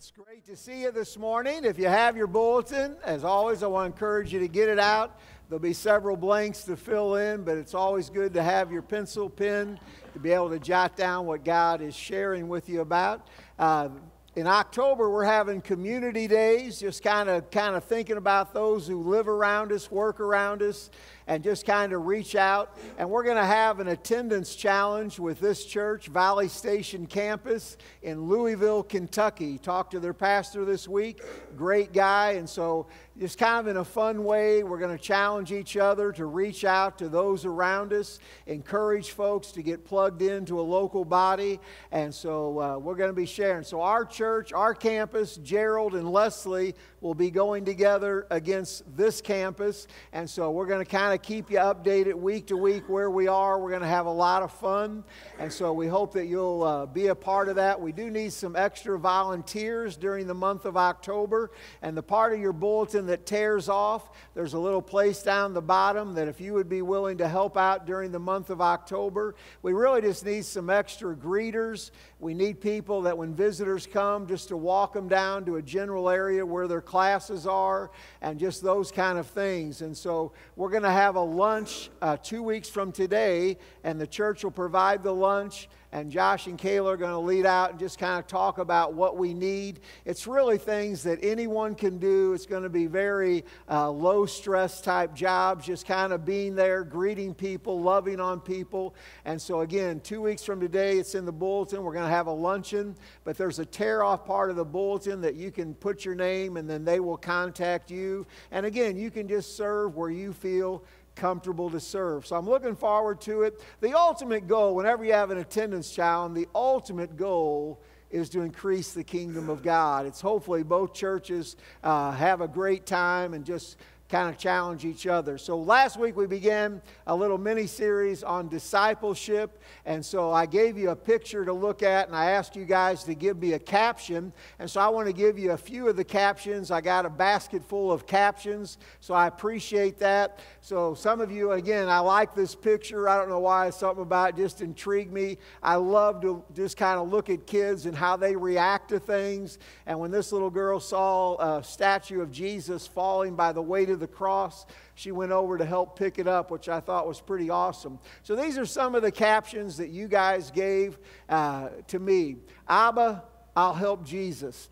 It's great to see you this morning. If you have your bulletin, as always, I want to encourage you to get it out. There'll be several blanks to fill in, but it's always good to have your pencil, pen, to be able to jot down what God is sharing with you about. Uh, in October, we're having community days, just kind of kind of thinking about those who live around us, work around us, and just kind of reach out. And we're going to have an attendance challenge with this church, Valley Station campus in Louisville, Kentucky. Talked to their pastor this week, great guy. And so, just kind of in a fun way, we're going to challenge each other to reach out to those around us, encourage folks to get plugged into a local body. And so, uh, we're going to be sharing. So, our church, our campus, Gerald and Leslie will be going together against this campus. And so, we're going to kind of keep you updated week to week where we are. We're going to have a lot of fun. And so we hope that you'll uh, be a part of that. We do need some extra volunteers during the month of October. And the part of your bulletin that tears off, there's a little place down the bottom that if you would be willing to help out during the month of October, we really just need some extra greeters. We need people that when visitors come, just to walk them down to a general area where their classes are and just those kind of things. And so we're going to have a lunch uh, two weeks from today, and the church will provide the lunch and Josh and Kayla are going to lead out and just kind of talk about what we need. It's really things that anyone can do. It's going to be very uh, low stress type jobs, just kind of being there, greeting people, loving on people. And so, again, two weeks from today, it's in the bulletin. We're going to have a luncheon, but there's a tear off part of the bulletin that you can put your name and then they will contact you. And again, you can just serve where you feel comfortable to serve. So I'm looking forward to it. The ultimate goal, whenever you have an attendance challenge, the ultimate goal is to increase the kingdom of God. It's hopefully both churches uh, have a great time and just kind of challenge each other. So last week we began a little mini series on discipleship. And so I gave you a picture to look at and I asked you guys to give me a caption. And so I want to give you a few of the captions. I got a basket full of captions. So I appreciate that. So some of you, again, I like this picture. I don't know why, something about it just intrigued me. I love to just kind of look at kids and how they react to things. And when this little girl saw a statue of Jesus falling by the weight of the cross. She went over to help pick it up, which I thought was pretty awesome. So these are some of the captions that you guys gave uh, to me Abba, I'll help Jesus.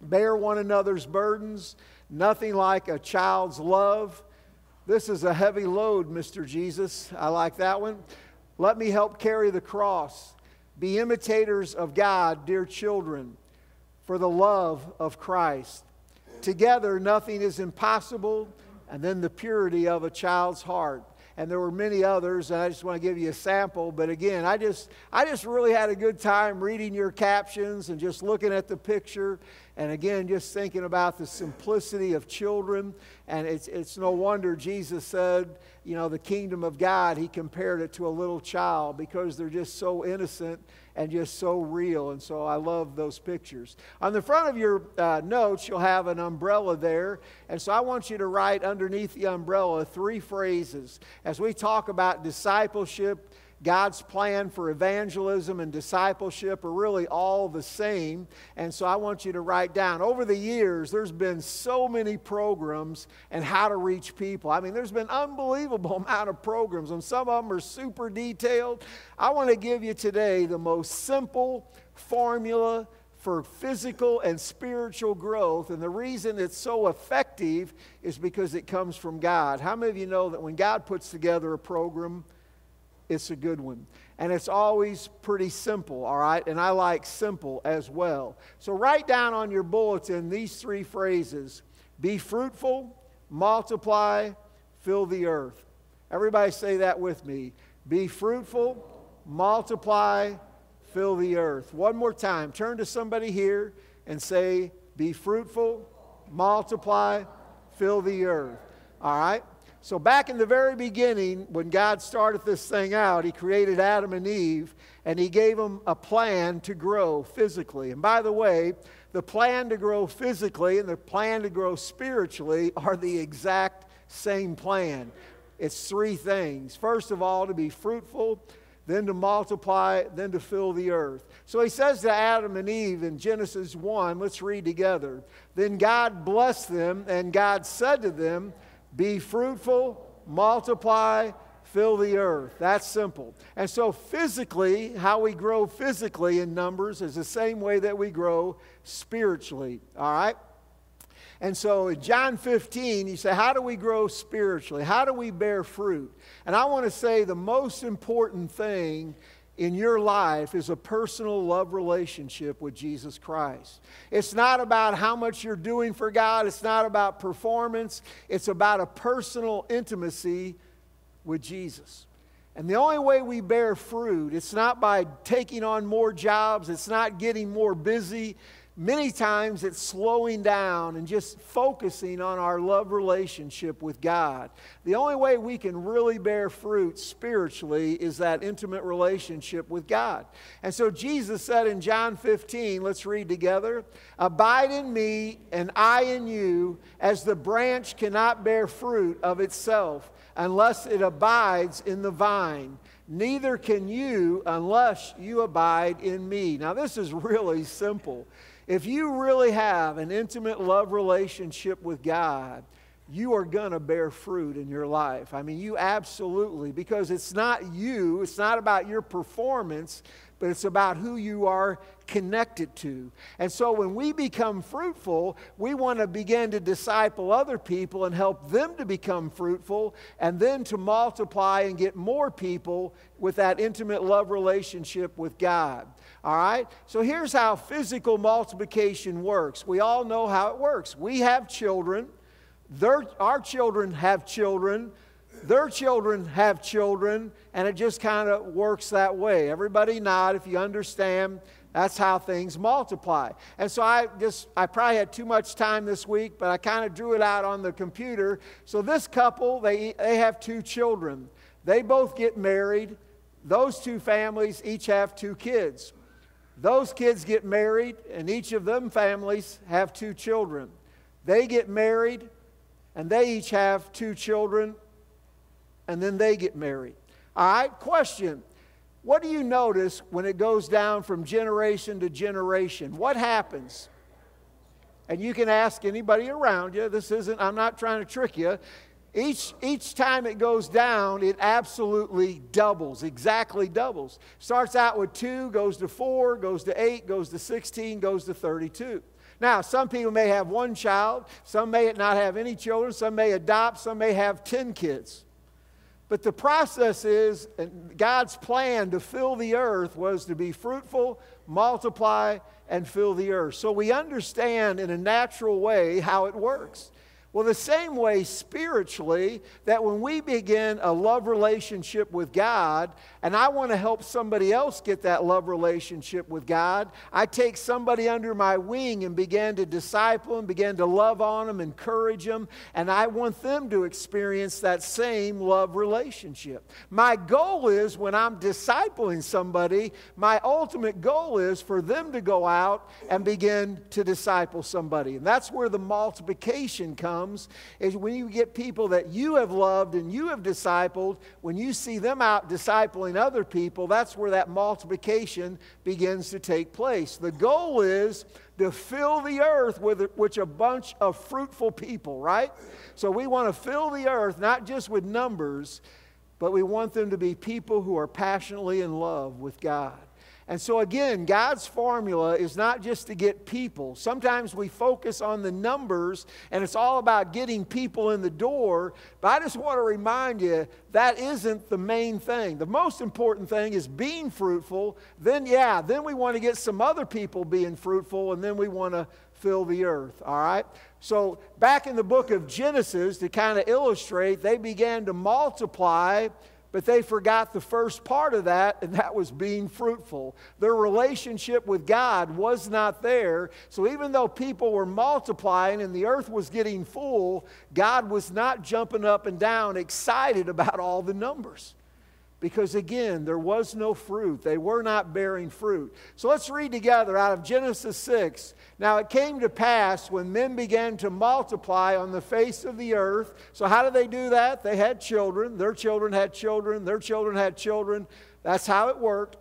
Bear one another's burdens. Nothing like a child's love. This is a heavy load, Mr. Jesus. I like that one. Let me help carry the cross. Be imitators of God, dear children, for the love of Christ. Together, nothing is impossible. And then the purity of a child's heart. And there were many others, and I just want to give you a sample. But again, I just, I just really had a good time reading your captions and just looking at the picture. And again, just thinking about the simplicity of children. And it's, it's no wonder Jesus said, you know, the kingdom of God, he compared it to a little child because they're just so innocent and just so real. And so I love those pictures. On the front of your uh, notes, you'll have an umbrella there. And so I want you to write underneath the umbrella three phrases. As we talk about discipleship, God's plan for evangelism and discipleship are really all the same. And so I want you to write down. Over the years, there's been so many programs and how to reach people. I mean, there's been unbelievable amount of programs, and some of them are super detailed. I want to give you today the most simple formula for physical and spiritual growth. And the reason it's so effective is because it comes from God. How many of you know that when God puts together a program, it's a good one. And it's always pretty simple, all right? And I like simple as well. So write down on your bulletin these three phrases be fruitful, multiply, fill the earth. Everybody say that with me. Be fruitful, multiply, fill the earth. One more time. Turn to somebody here and say, Be fruitful, multiply, fill the earth. All right? So, back in the very beginning, when God started this thing out, He created Adam and Eve and He gave them a plan to grow physically. And by the way, the plan to grow physically and the plan to grow spiritually are the exact same plan. It's three things. First of all, to be fruitful, then to multiply, then to fill the earth. So he says to Adam and Eve in Genesis 1, let's read together. Then God blessed them, and God said to them, Be fruitful, multiply, fill the earth. That's simple. And so, physically, how we grow physically in numbers is the same way that we grow spiritually. All right? And so in John 15, you say, How do we grow spiritually? How do we bear fruit? And I want to say the most important thing in your life is a personal love relationship with Jesus Christ. It's not about how much you're doing for God, it's not about performance, it's about a personal intimacy with Jesus. And the only way we bear fruit, it's not by taking on more jobs, it's not getting more busy, Many times it's slowing down and just focusing on our love relationship with God. The only way we can really bear fruit spiritually is that intimate relationship with God. And so Jesus said in John 15, let's read together Abide in me, and I in you, as the branch cannot bear fruit of itself unless it abides in the vine neither can you unless you abide in me. Now, this is really simple. If you really have an intimate love relationship with God, you are going to bear fruit in your life. I mean, you absolutely, because it's not you, it's not about your performance, but it's about who you are connected to. And so when we become fruitful, we want to begin to disciple other people and help them to become fruitful and then to multiply and get more people with that intimate love relationship with God. All right? So here's how physical multiplication works. We all know how it works. We have children, Their, our children have children their children have children, and it just kind of works that way. Everybody nod if you understand. That's how things multiply. And so I just, I probably had too much time this week, but I kind of drew it out on the computer. So this couple, they, they have two children. They both get married. Those two families each have two kids. Those kids get married, and each of them families have two children. They get married, and they each have two children, and then they get married. All right, question. What do you notice when it goes down from generation to generation? What happens? And you can ask anybody around you. This isn't, I'm not trying to trick you. Each, each time it goes down, it absolutely doubles, exactly doubles. Starts out with two, goes to four, goes to eight, goes to 16, goes to 32. Now, some people may have one child, some may not have any children, some may adopt, some may have 10 kids. But the process is, God's plan to fill the earth was to be fruitful, multiply, and fill the earth. So we understand in a natural way how it works. Well, the same way spiritually, that when we begin a love relationship with God, and I want to help somebody else get that love relationship with God, I take somebody under my wing and begin to disciple them, begin to love on them, encourage them, and I want them to experience that same love relationship. My goal is when I'm discipling somebody, my ultimate goal is for them to go out and begin to disciple somebody. And that's where the multiplication comes comes is when you get people that you have loved and you have discipled, when you see them out discipling other people, that's where that multiplication begins to take place. The goal is to fill the earth with which a bunch of fruitful people, right? So we want to fill the earth not just with numbers, but we want them to be people who are passionately in love with God. And so, again, God's formula is not just to get people. Sometimes we focus on the numbers and it's all about getting people in the door. But I just want to remind you that isn't the main thing. The most important thing is being fruitful. Then, yeah, then we want to get some other people being fruitful and then we want to fill the earth. All right? So, back in the book of Genesis, to kind of illustrate, they began to multiply but they forgot the first part of that, and that was being fruitful. Their relationship with God was not there. So even though people were multiplying and the earth was getting full, God was not jumping up and down excited about all the numbers because again, there was no fruit. They were not bearing fruit. So let's read together out of Genesis 6. Now it came to pass when men began to multiply on the face of the earth. So, how did they do that? They had children. Their children had children. Their children had children. That's how it worked.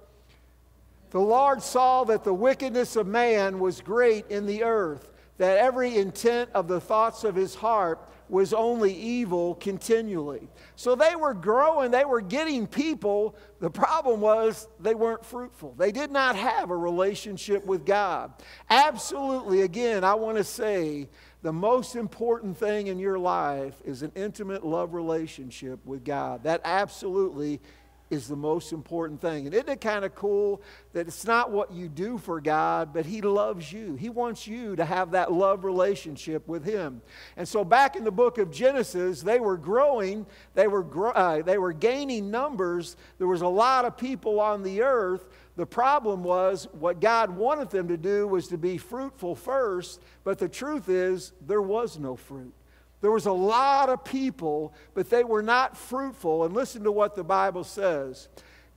The Lord saw that the wickedness of man was great in the earth, that every intent of the thoughts of his heart was only evil continually. So they were growing, they were getting people. The problem was they weren't fruitful. They did not have a relationship with God. Absolutely, again, I want to say the most important thing in your life is an intimate love relationship with God. That absolutely is the most important thing. And isn't it kind of cool that it's not what you do for God, but He loves you? He wants you to have that love relationship with Him. And so, back in the book of Genesis, they were growing, they were, gro- uh, they were gaining numbers. There was a lot of people on the earth. The problem was what God wanted them to do was to be fruitful first, but the truth is, there was no fruit. There was a lot of people, but they were not fruitful. And listen to what the Bible says.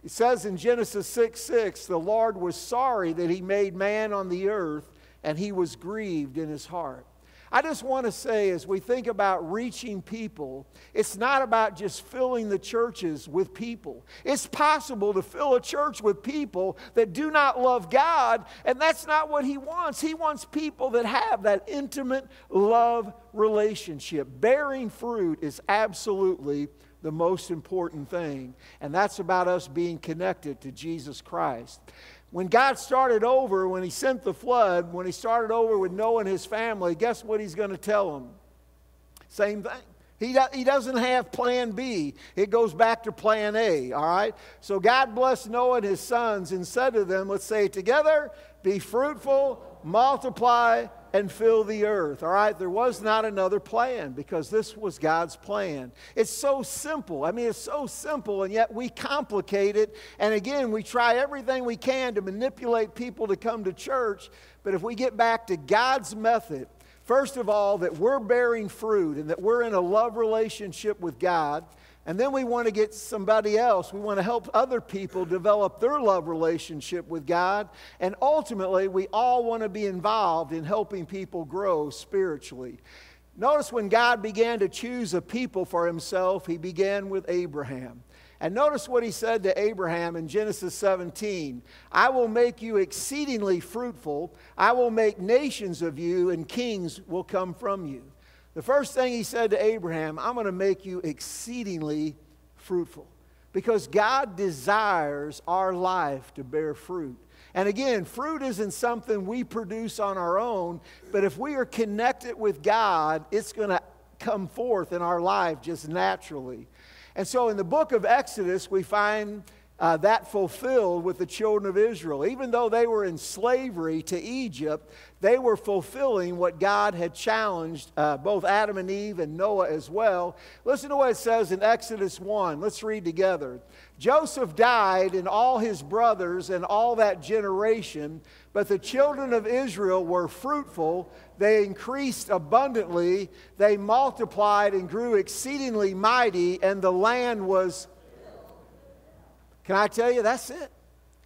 It says in Genesis 6 6, the Lord was sorry that he made man on the earth, and he was grieved in his heart. I just want to say, as we think about reaching people, it's not about just filling the churches with people. It's possible to fill a church with people that do not love God, and that's not what He wants. He wants people that have that intimate love relationship. Bearing fruit is absolutely the most important thing, and that's about us being connected to Jesus Christ. When God started over, when He sent the flood, when He started over with Noah and his family, guess what He's going to tell them? Same thing. He, do, he doesn't have plan B. It goes back to plan A, all right? So God blessed Noah and his sons and said to them, let's say it together, be fruitful, multiply, and fill the earth. All right, there was not another plan because this was God's plan. It's so simple. I mean, it's so simple, and yet we complicate it. And again, we try everything we can to manipulate people to come to church. But if we get back to God's method, first of all, that we're bearing fruit and that we're in a love relationship with God. And then we want to get somebody else. We want to help other people develop their love relationship with God. And ultimately, we all want to be involved in helping people grow spiritually. Notice when God began to choose a people for himself, he began with Abraham. And notice what he said to Abraham in Genesis 17 I will make you exceedingly fruitful, I will make nations of you, and kings will come from you. The first thing he said to Abraham, I'm going to make you exceedingly fruitful because God desires our life to bear fruit. And again, fruit isn't something we produce on our own, but if we are connected with God, it's going to come forth in our life just naturally. And so in the book of Exodus, we find uh, that fulfilled with the children of Israel. Even though they were in slavery to Egypt, they were fulfilling what God had challenged uh, both Adam and Eve and Noah as well. Listen to what it says in Exodus 1. Let's read together. Joseph died and all his brothers and all that generation, but the children of Israel were fruitful. They increased abundantly, they multiplied and grew exceedingly mighty, and the land was can I tell you, that's it.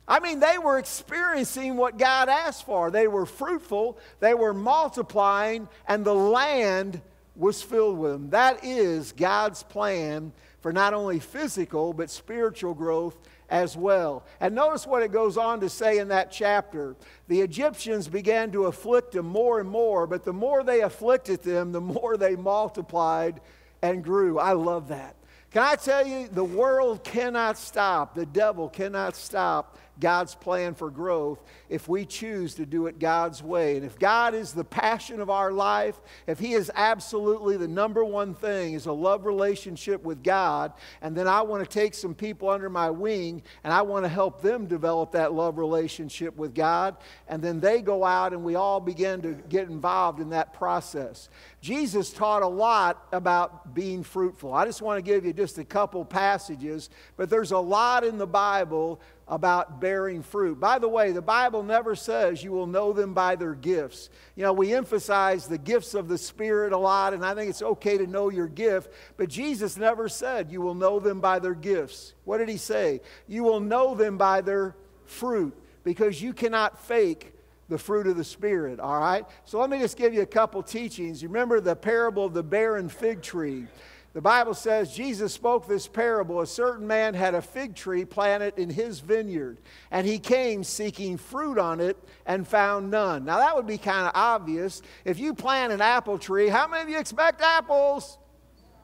I mean, they were experiencing what God asked for. They were fruitful, they were multiplying, and the land was filled with them. That is God's plan for not only physical, but spiritual growth as well. And notice what it goes on to say in that chapter. The Egyptians began to afflict them more and more, but the more they afflicted them, the more they multiplied and grew. I love that. Can I tell you, the world cannot stop, the devil cannot stop God's plan for growth if we choose to do it God's way. And if God is the passion of our life, if He is absolutely the number one thing, is a love relationship with God, and then I want to take some people under my wing and I want to help them develop that love relationship with God, and then they go out and we all begin to get involved in that process. Jesus taught a lot about being fruitful. I just want to give you just a couple passages, but there's a lot in the Bible about bearing fruit. By the way, the Bible never says you will know them by their gifts. You know, we emphasize the gifts of the Spirit a lot, and I think it's okay to know your gift, but Jesus never said you will know them by their gifts. What did he say? You will know them by their fruit because you cannot fake the fruit of the Spirit, all right? So let me just give you a couple teachings. You remember the parable of the barren fig tree. The Bible says Jesus spoke this parable. A certain man had a fig tree planted in his vineyard, and he came seeking fruit on it and found none. Now, that would be kind of obvious. If you plant an apple tree, how many of you expect apples?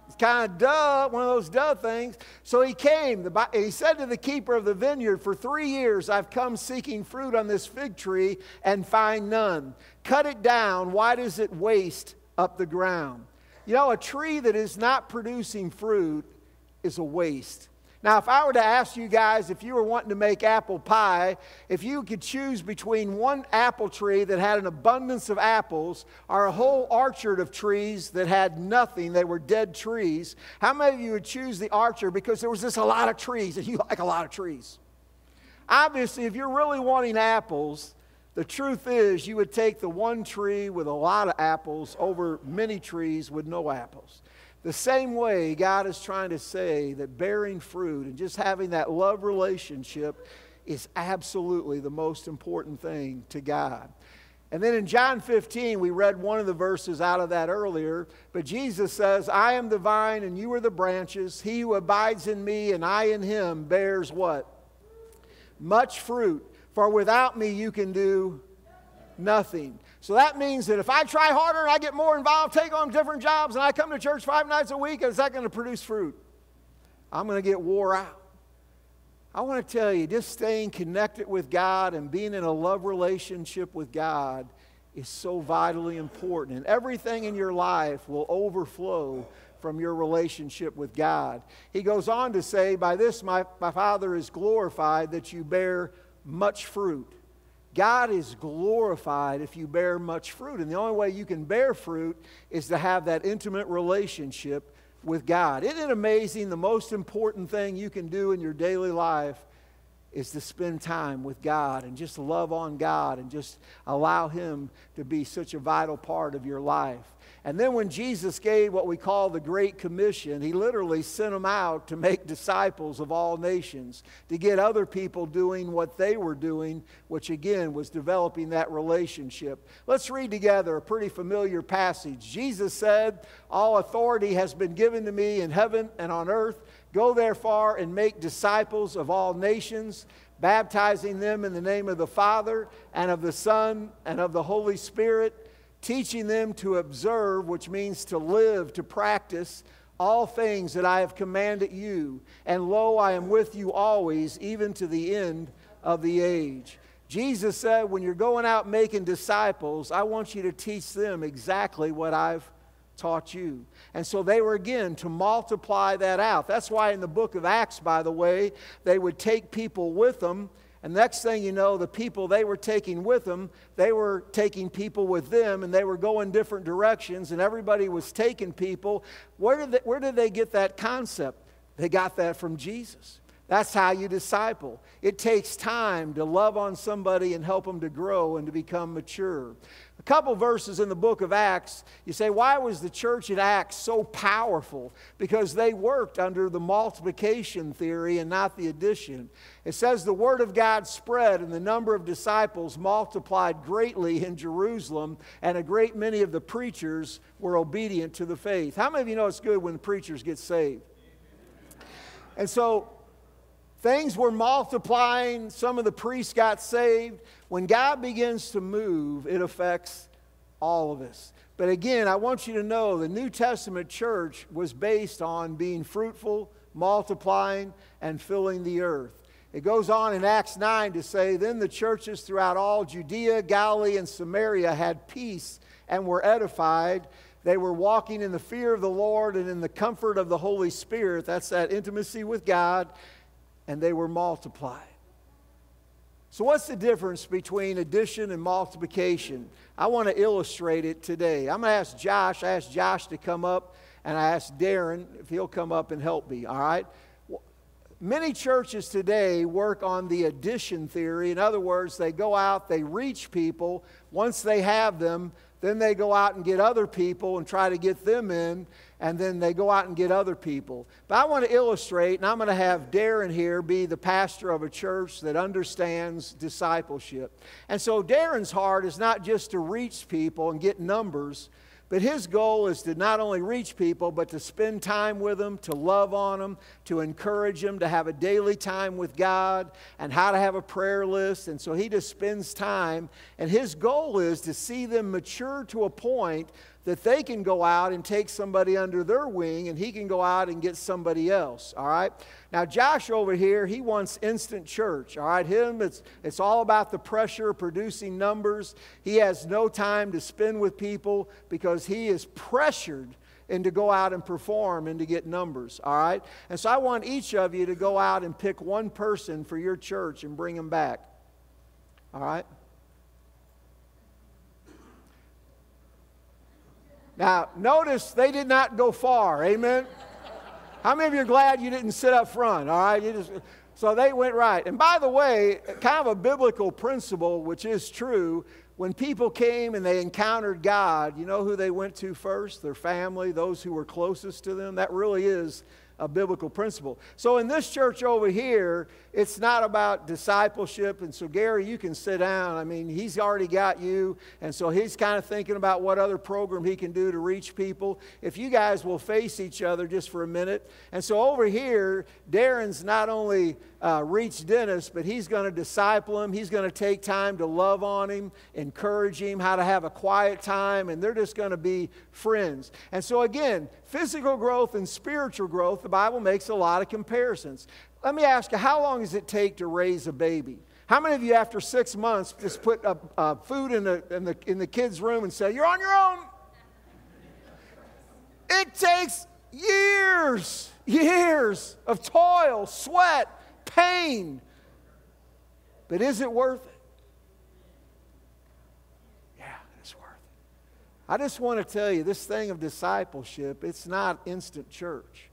It's kind of duh, one of those duh things. So he came, the, he said to the keeper of the vineyard, For three years I've come seeking fruit on this fig tree and find none. Cut it down. Why does it waste up the ground? You know, a tree that is not producing fruit is a waste. Now, if I were to ask you guys if you were wanting to make apple pie, if you could choose between one apple tree that had an abundance of apples or a whole orchard of trees that had nothing, they were dead trees, how many of you would choose the orchard because there was just a lot of trees and you like a lot of trees? Obviously, if you're really wanting apples, the truth is, you would take the one tree with a lot of apples over many trees with no apples. The same way, God is trying to say that bearing fruit and just having that love relationship is absolutely the most important thing to God. And then in John 15, we read one of the verses out of that earlier, but Jesus says, I am the vine and you are the branches. He who abides in me and I in him bears what? Much fruit. For without me, you can do nothing. So that means that if I try harder and I get more involved, take on different jobs, and I come to church five nights a week, is that going to produce fruit? I'm going to get wore out. I want to tell you, just staying connected with God and being in a love relationship with God is so vitally important. And everything in your life will overflow from your relationship with God. He goes on to say, By this my, my Father is glorified that you bear much fruit. God is glorified if you bear much fruit. And the only way you can bear fruit is to have that intimate relationship with God. Isn't it amazing? The most important thing you can do in your daily life is to spend time with God and just love on God and just allow Him to be such a vital part of your life. And then when Jesus gave what we call the Great Commission, he literally sent them out to make disciples of all nations, to get other people doing what they were doing, which again was developing that relationship. Let's read together a pretty familiar passage. Jesus said, All authority has been given to me in heaven and on earth. Go therefore and make disciples of all nations baptizing them in the name of the Father and of the Son and of the Holy Spirit teaching them to observe, which means to live, to practice all things that I have commanded you. And lo, I am with you always, even to the end of the age. Jesus said, when you're going out making disciples, I want you to teach them exactly what I've taught you. And so they were again to multiply that out. That's why in the book of Acts, by the way, they would take people with them and next thing you know, the people they were taking with them, they were taking people with them, and they were going different directions, and everybody was taking people. Where did they, where did they get that concept? They got that from Jesus. That's how you disciple. It takes time to love on somebody and help them to grow and to become mature. Couple verses in the book of Acts, you say, why was the church at Acts so powerful? Because they worked under the multiplication theory and not the addition. It says the word of God spread and the number of disciples multiplied greatly in Jerusalem, and a great many of the preachers were obedient to the faith. How many of you know it's good when the preachers get saved? And so Things were multiplying. Some of the priests got saved. When God begins to move, it affects all of us. But again, I want you to know the New Testament church was based on being fruitful, multiplying, and filling the earth. It goes on in Acts 9 to say, Then the churches throughout all Judea, Galilee, and Samaria had peace and were edified. They were walking in the fear of the Lord and in the comfort of the Holy Spirit. That's that intimacy with God and they were multiplied. So, what's the difference between addition and multiplication? I want to illustrate it today. I'm going to ask Josh, I asked Josh to come up, and I asked Darren if he'll come up and help me, all right? Many churches today work on the addition theory. In other words, they go out, they reach people. Once they have them, then they go out and get other people and try to get them in and then they go out and get other people. But I want to illustrate, and I'm going to have Darren here be the pastor of a church that understands discipleship. And so Darren's heart is not just to reach people and get numbers, But his goal is to not only reach people, but to spend time with them, to love on them, to encourage them, to have a daily time with God, and how to have a prayer list. And so he just spends time. And his goal is to see them mature to a point that they can go out and take somebody under their wing and he can go out and get somebody else, all right? Now, Josh over here, he wants instant church, all right? Him, it's, it's all about the pressure producing numbers. He has no time to spend with people because he is pressured and to go out and perform and to get numbers, all right? And so I want each of you to go out and pick one person for your church and bring them back, all right? Now, notice they did not go far. Amen? How many of you are glad you didn't sit up front? All right? You just, so they went right. And by the way, kind of a biblical principle, which is true, when people came and they encountered God, you know who they went to first? Their family, those who were closest to them. That really is a biblical principle. So in this church over here, it's not about discipleship. And so, Gary, you can sit down. I mean, he's already got you. And so he's kind of thinking about what other program he can do to reach people. If you guys will face each other just for a minute. And so over here, Darren's not only uh, Dennis, but he's going to disciple him. He's going to take time to love on him, encourage him, how to have a quiet time, and they're just going to be friends. And so, again, physical growth and spiritual growth, the Bible makes a lot of comparisons. Let me ask you, how long does it take to raise a baby? How many of you, after six months, just put food in in, the, in the kid's room and say, You're on your own? It takes years, years of toil, sweat, pain. But is it worth it? Yeah, it's worth it. I just want to tell you this thing of discipleship, it's not instant church,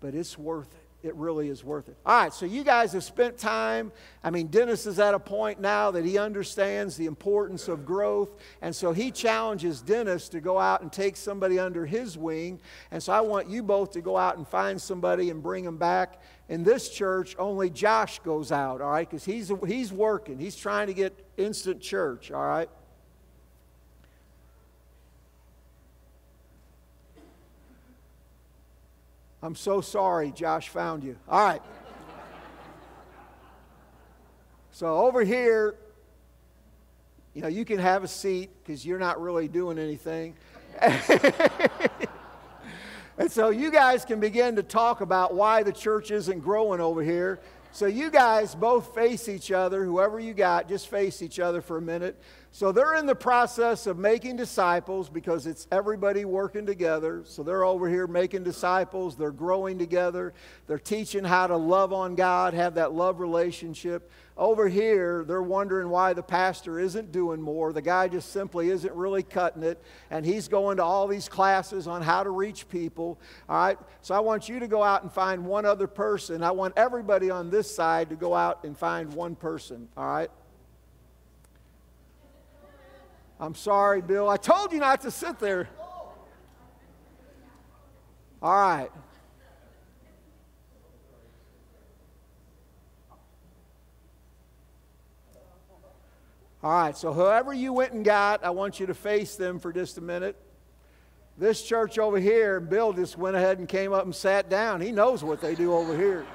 but it's worth it it really is worth it. All right, so you guys have spent time. I mean, Dennis is at a point now that he understands the importance of growth. And so he challenges Dennis to go out and take somebody under his wing. And so I want you both to go out and find somebody and bring them back. In this church, only Josh goes out, all right, because he's, he's working. He's trying to get instant church, all right? I'm so sorry Josh found you. All right. So over here, you know, you can have a seat because you're not really doing anything. and so you guys can begin to talk about why the church isn't growing over here. So you guys both face each other, whoever you got, just face each other for a minute. So they're in the process of making disciples because it's everybody working together. So they're over here making disciples, they're growing together, they're teaching how to love on God, have that love relationship. Over here, they're wondering why the pastor isn't doing more. The guy just simply isn't really cutting it, and he's going to all these classes on how to reach people. All right? So I want you to go out and find one other person. I want everybody on this side to go out and find one person. All right? I'm sorry, Bill. I told you not to sit there. All right. All right, so whoever you went and got, I want you to face them for just a minute. This church over here, Bill just went ahead and came up and sat down. He knows what they do over here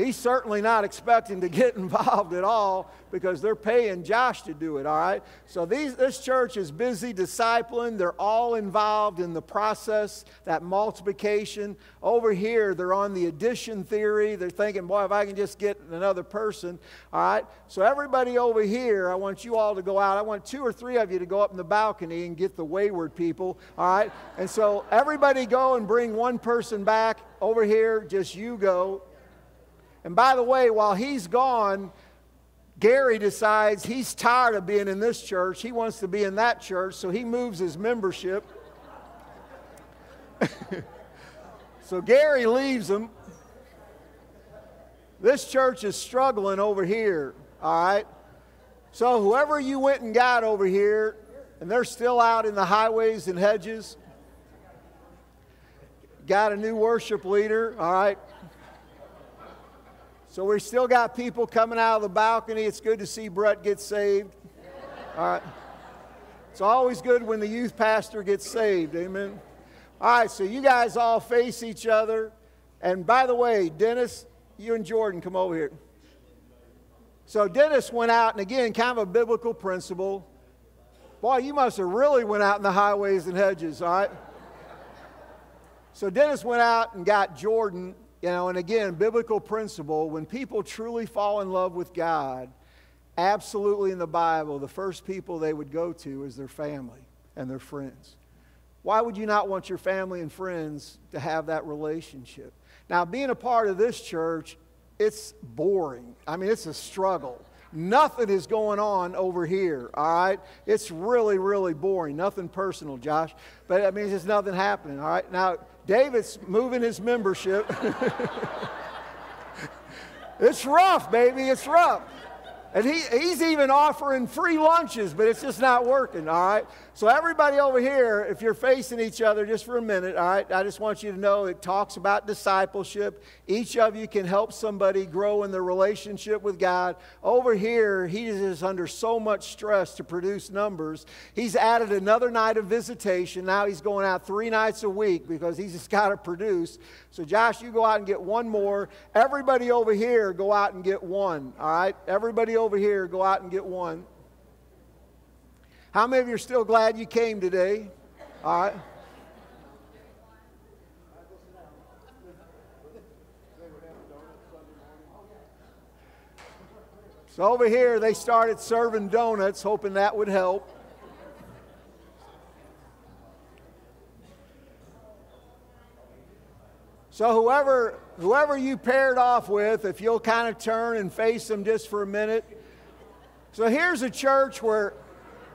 he's certainly not expecting to get involved at all because they're paying Josh to do it, all right? So these, this church is busy discipling. They're all involved in the process, that multiplication. Over here, they're on the addition theory. They're thinking, boy, if I can just get another person, all right? So everybody over here, I want you all to go out. I want two or three of you to go up in the balcony and get the wayward people, all right? And so everybody go and bring one person back. Over here, just you go and by the way, while he's gone, Gary decides he's tired of being in this church. He wants to be in that church, so he moves his membership. so Gary leaves them. This church is struggling over here, all right? So whoever you went and got over here, and they're still out in the highways and hedges, got a new worship leader, all right? So we still got people coming out of the balcony. It's good to see Brett get saved. All right. It's always good when the youth pastor gets saved. Amen. All right, so you guys all face each other. And by the way, Dennis, you and Jordan come over here. So Dennis went out, and again, kind of a biblical principle. Boy, you must have really went out in the highways and hedges, all right? So Dennis went out and got Jordan, you know, and again, biblical principle, when people truly fall in love with God, absolutely in the Bible, the first people they would go to is their family and their friends. Why would you not want your family and friends to have that relationship? Now, being a part of this church, it's boring. I mean, it's a struggle. Nothing is going on over here, all right? It's really, really boring. Nothing personal, Josh. But I mean, there's nothing happening, all right? Now, David's moving his membership. it's rough, baby. It's rough. And he, he's even offering free lunches, but it's just not working, all right? So, everybody over here, if you're facing each other just for a minute, all right, I just want you to know it talks about discipleship. Each of you can help somebody grow in their relationship with God. Over here, he is under so much stress to produce numbers. He's added another night of visitation. Now he's going out three nights a week because he's just got to produce. So, Josh, you go out and get one more. Everybody over here, go out and get one, all right? Everybody over here, go out and get one. How many of you are still glad you came today? All right. So over here, they started serving donuts, hoping that would help. So whoever whoever you paired off with, if you'll kind of turn and face them just for a minute. So here's a church where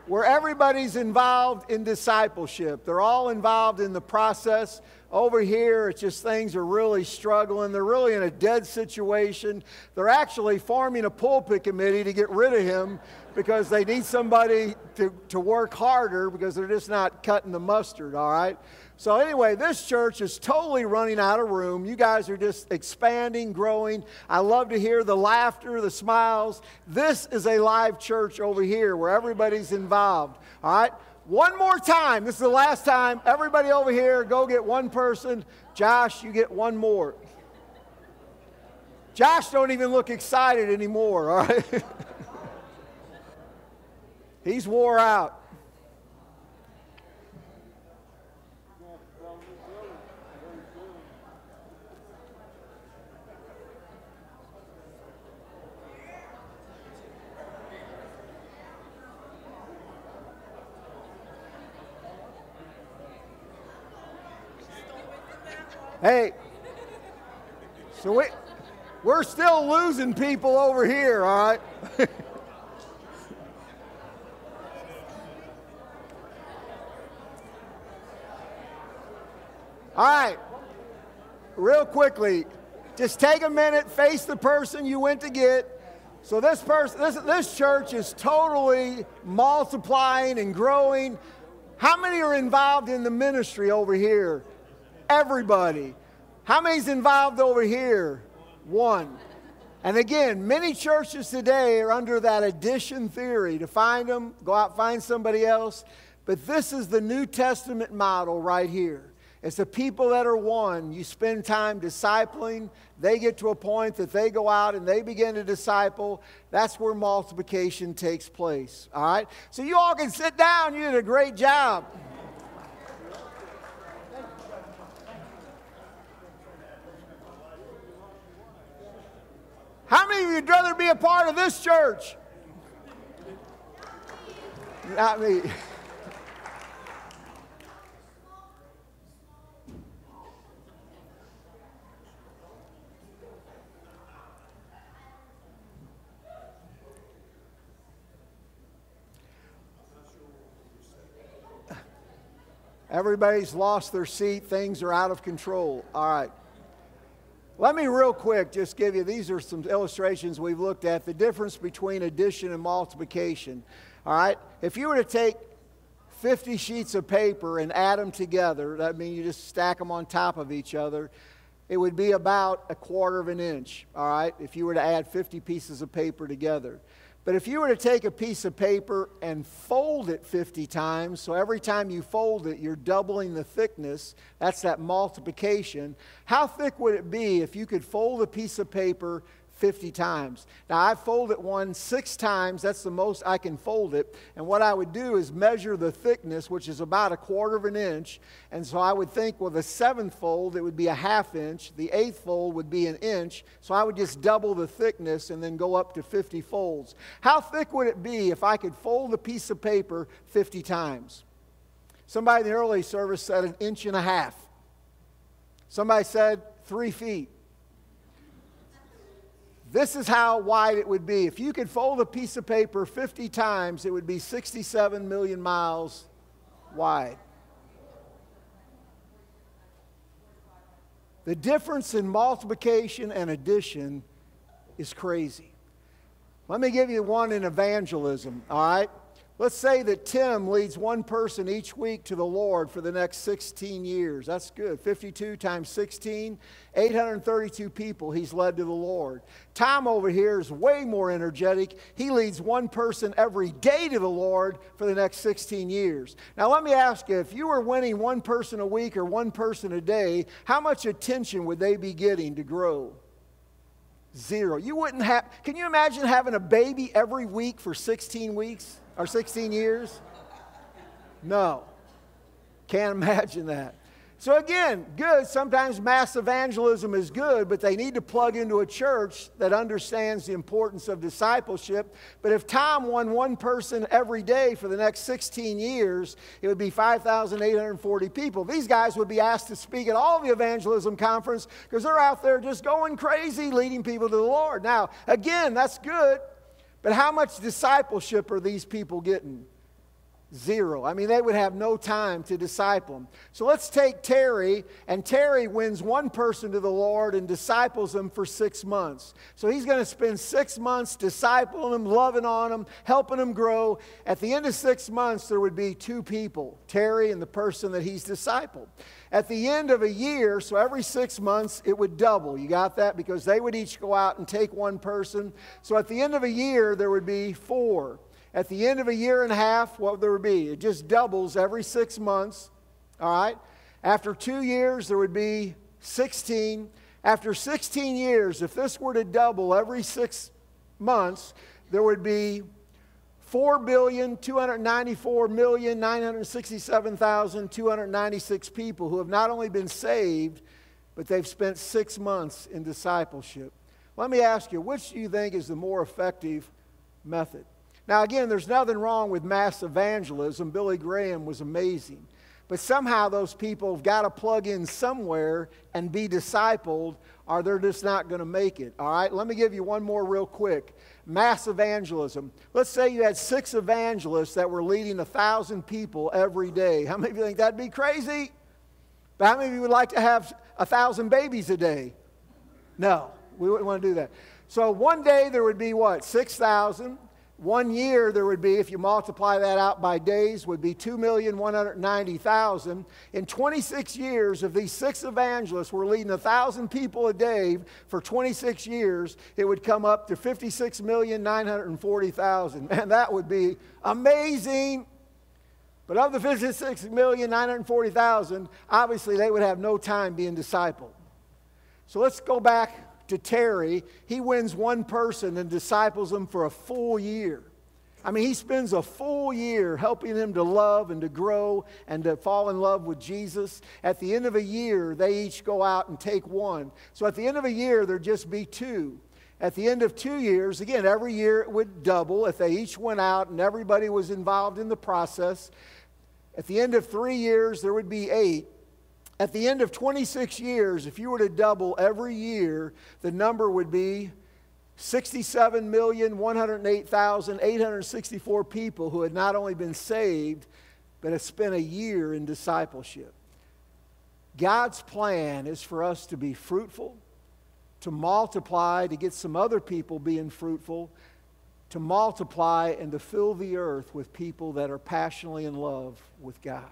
where everybody's involved in discipleship. They're all involved in the process. Over here, it's just things are really struggling. They're really in a dead situation. They're actually forming a pulpit committee to get rid of him because they need somebody to, to work harder because they're just not cutting the mustard, all right? So, anyway, this church is totally running out of room. You guys are just expanding, growing. I love to hear the laughter, the smiles. This is a live church over here where everybody's involved. All right? One more time. This is the last time. Everybody over here, go get one person. Josh, you get one more. Josh don't even look excited anymore, all right? He's wore out. Hey, so we, we're still losing people over here, all right? all right, real quickly, just take a minute, face the person you went to get. So this person, this, this church is totally multiplying and growing. How many are involved in the ministry over here? Everybody. How many's involved over here? One. And again, many churches today are under that addition theory to find them, go out find somebody else. But this is the New Testament model right here. It's the people that are one. You spend time discipling. They get to a point that they go out and they begin to disciple. That's where multiplication takes place. All right? So you all can sit down. You did a great job. How many of you would rather be a part of this church? Not me. Everybody's lost their seat. Things are out of control. All right. Let me, real quick, just give you these are some illustrations we've looked at the difference between addition and multiplication. All right? If you were to take 50 sheets of paper and add them together, that means you just stack them on top of each other, it would be about a quarter of an inch. All right? If you were to add 50 pieces of paper together. But if you were to take a piece of paper and fold it 50 times, so every time you fold it, you're doubling the thickness, that's that multiplication. How thick would it be if you could fold a piece of paper 50 times. Now, I've folded one six times. That's the most I can fold it. And what I would do is measure the thickness, which is about a quarter of an inch. And so I would think, well, the seventh fold, it would be a half inch. The eighth fold would be an inch. So I would just double the thickness and then go up to 50 folds. How thick would it be if I could fold a piece of paper 50 times? Somebody in the early service said an inch and a half. Somebody said three feet. This is how wide it would be. If you could fold a piece of paper 50 times, it would be 67 million miles wide. The difference in multiplication and addition is crazy. Let me give you one in evangelism, all right? Let's say that Tim leads one person each week to the Lord for the next 16 years. That's good. 52 times 16, 832 people he's led to the Lord. Tom over here is way more energetic. He leads one person every day to the Lord for the next 16 years. Now, let me ask you if you were winning one person a week or one person a day, how much attention would they be getting to grow? Zero. You wouldn't have, can you imagine having a baby every week for 16 weeks? or 16 years? No. Can't imagine that. So, again, good. Sometimes mass evangelism is good, but they need to plug into a church that understands the importance of discipleship. But if Tom won one person every day for the next 16 years, it would be 5,840 people. These guys would be asked to speak at all the evangelism conference because they're out there just going crazy, leading people to the Lord. Now, again, that's good. But how much discipleship are these people getting? Zero. I mean, they would have no time to disciple them. So let's take Terry, and Terry wins one person to the Lord and disciples them for six months. So he's going to spend six months discipling them, loving on them, helping them grow. At the end of six months, there would be two people Terry and the person that he's discipled. At the end of a year, so every six months, it would double. You got that? Because they would each go out and take one person. So at the end of a year, there would be four. At the end of a year and a half, what would there be? It just doubles every six months. All right? After two years, there would be 16. After 16 years, if this were to double every six months, there would be 4,294,967,296 people who have not only been saved, but they've spent six months in discipleship. Let me ask you, which do you think is the more effective method? Now, again, there's nothing wrong with mass evangelism. Billy Graham was amazing. But somehow those people have got to plug in somewhere and be discipled, or they're just not going to make it. All right, let me give you one more real quick mass evangelism. Let's say you had six evangelists that were leading a thousand people every day. How many of you think that'd be crazy? But how many of you would like to have a thousand babies a day? No, we wouldn't want to do that. So one day there would be what? 6,000. One year there would be, if you multiply that out by days, would be 2,190,000. In 26 years, if these six evangelists were leading 1,000 people a day for 26 years, it would come up to 56,940,000. Man, that would be amazing. But of the 56,940,000, obviously they would have no time being discipled. So let's go back to Terry, he wins one person and disciples them for a full year. I mean, he spends a full year helping them to love and to grow and to fall in love with Jesus. At the end of a year, they each go out and take one. So at the end of a year, there'd just be two. At the end of two years, again, every year it would double if they each went out and everybody was involved in the process. At the end of three years, there would be eight. At the end of 26 years, if you were to double every year, the number would be 67,108,864 people who had not only been saved, but had spent a year in discipleship. God's plan is for us to be fruitful, to multiply, to get some other people being fruitful, to multiply, and to fill the earth with people that are passionately in love with God.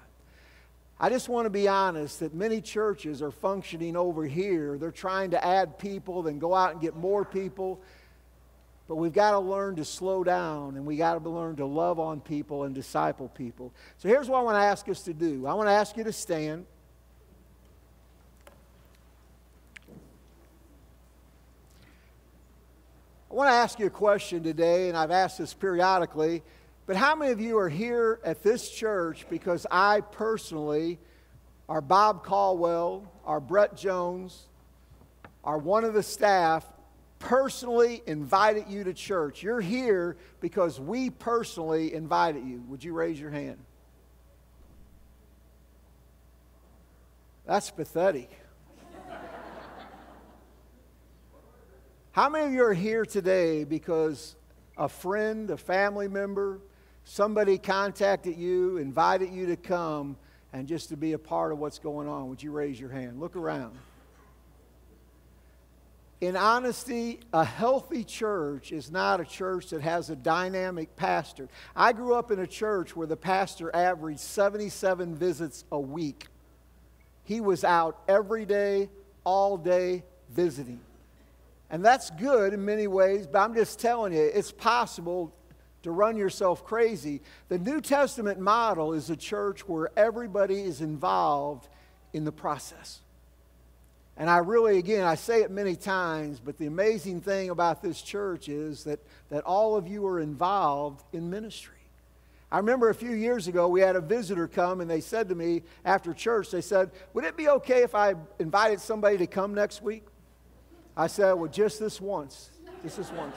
I just want to be honest that many churches are functioning over here. They're trying to add people, then go out and get more people. But we've got to learn to slow down and we got to learn to love on people and disciple people. So here's what I want to ask us to do I want to ask you to stand. I want to ask you a question today, and I've asked this periodically, but how many of you are here at this church because I personally, our Bob Caldwell, our Brett Jones, our one of the staff, personally invited you to church? You're here because we personally invited you. Would you raise your hand? That's pathetic. How many of you are here today because a friend, a family member, somebody contacted you, invited you to come, and just to be a part of what's going on? Would you raise your hand? Look around. In honesty, a healthy church is not a church that has a dynamic pastor. I grew up in a church where the pastor averaged 77 visits a week. He was out every day, all day, visiting. And that's good in many ways, but I'm just telling you, it's possible to run yourself crazy. The New Testament model is a church where everybody is involved in the process. And I really, again, I say it many times, but the amazing thing about this church is that, that all of you are involved in ministry. I remember a few years ago, we had a visitor come and they said to me after church, they said, Would it be okay if I invited somebody to come next week? I said, well, just this once. Just this once.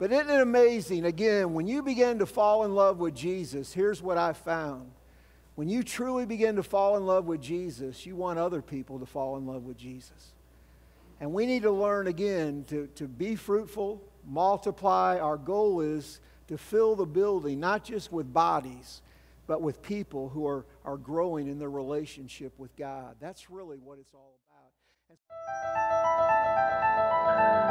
But isn't it amazing? Again, when you begin to fall in love with Jesus, here's what I found. When you truly begin to fall in love with Jesus, you want other people to fall in love with Jesus. And we need to learn again to, to be fruitful, multiply. Our goal is to fill the building, not just with bodies, but with people who are, are growing in their relationship with God. That's really what it's all about.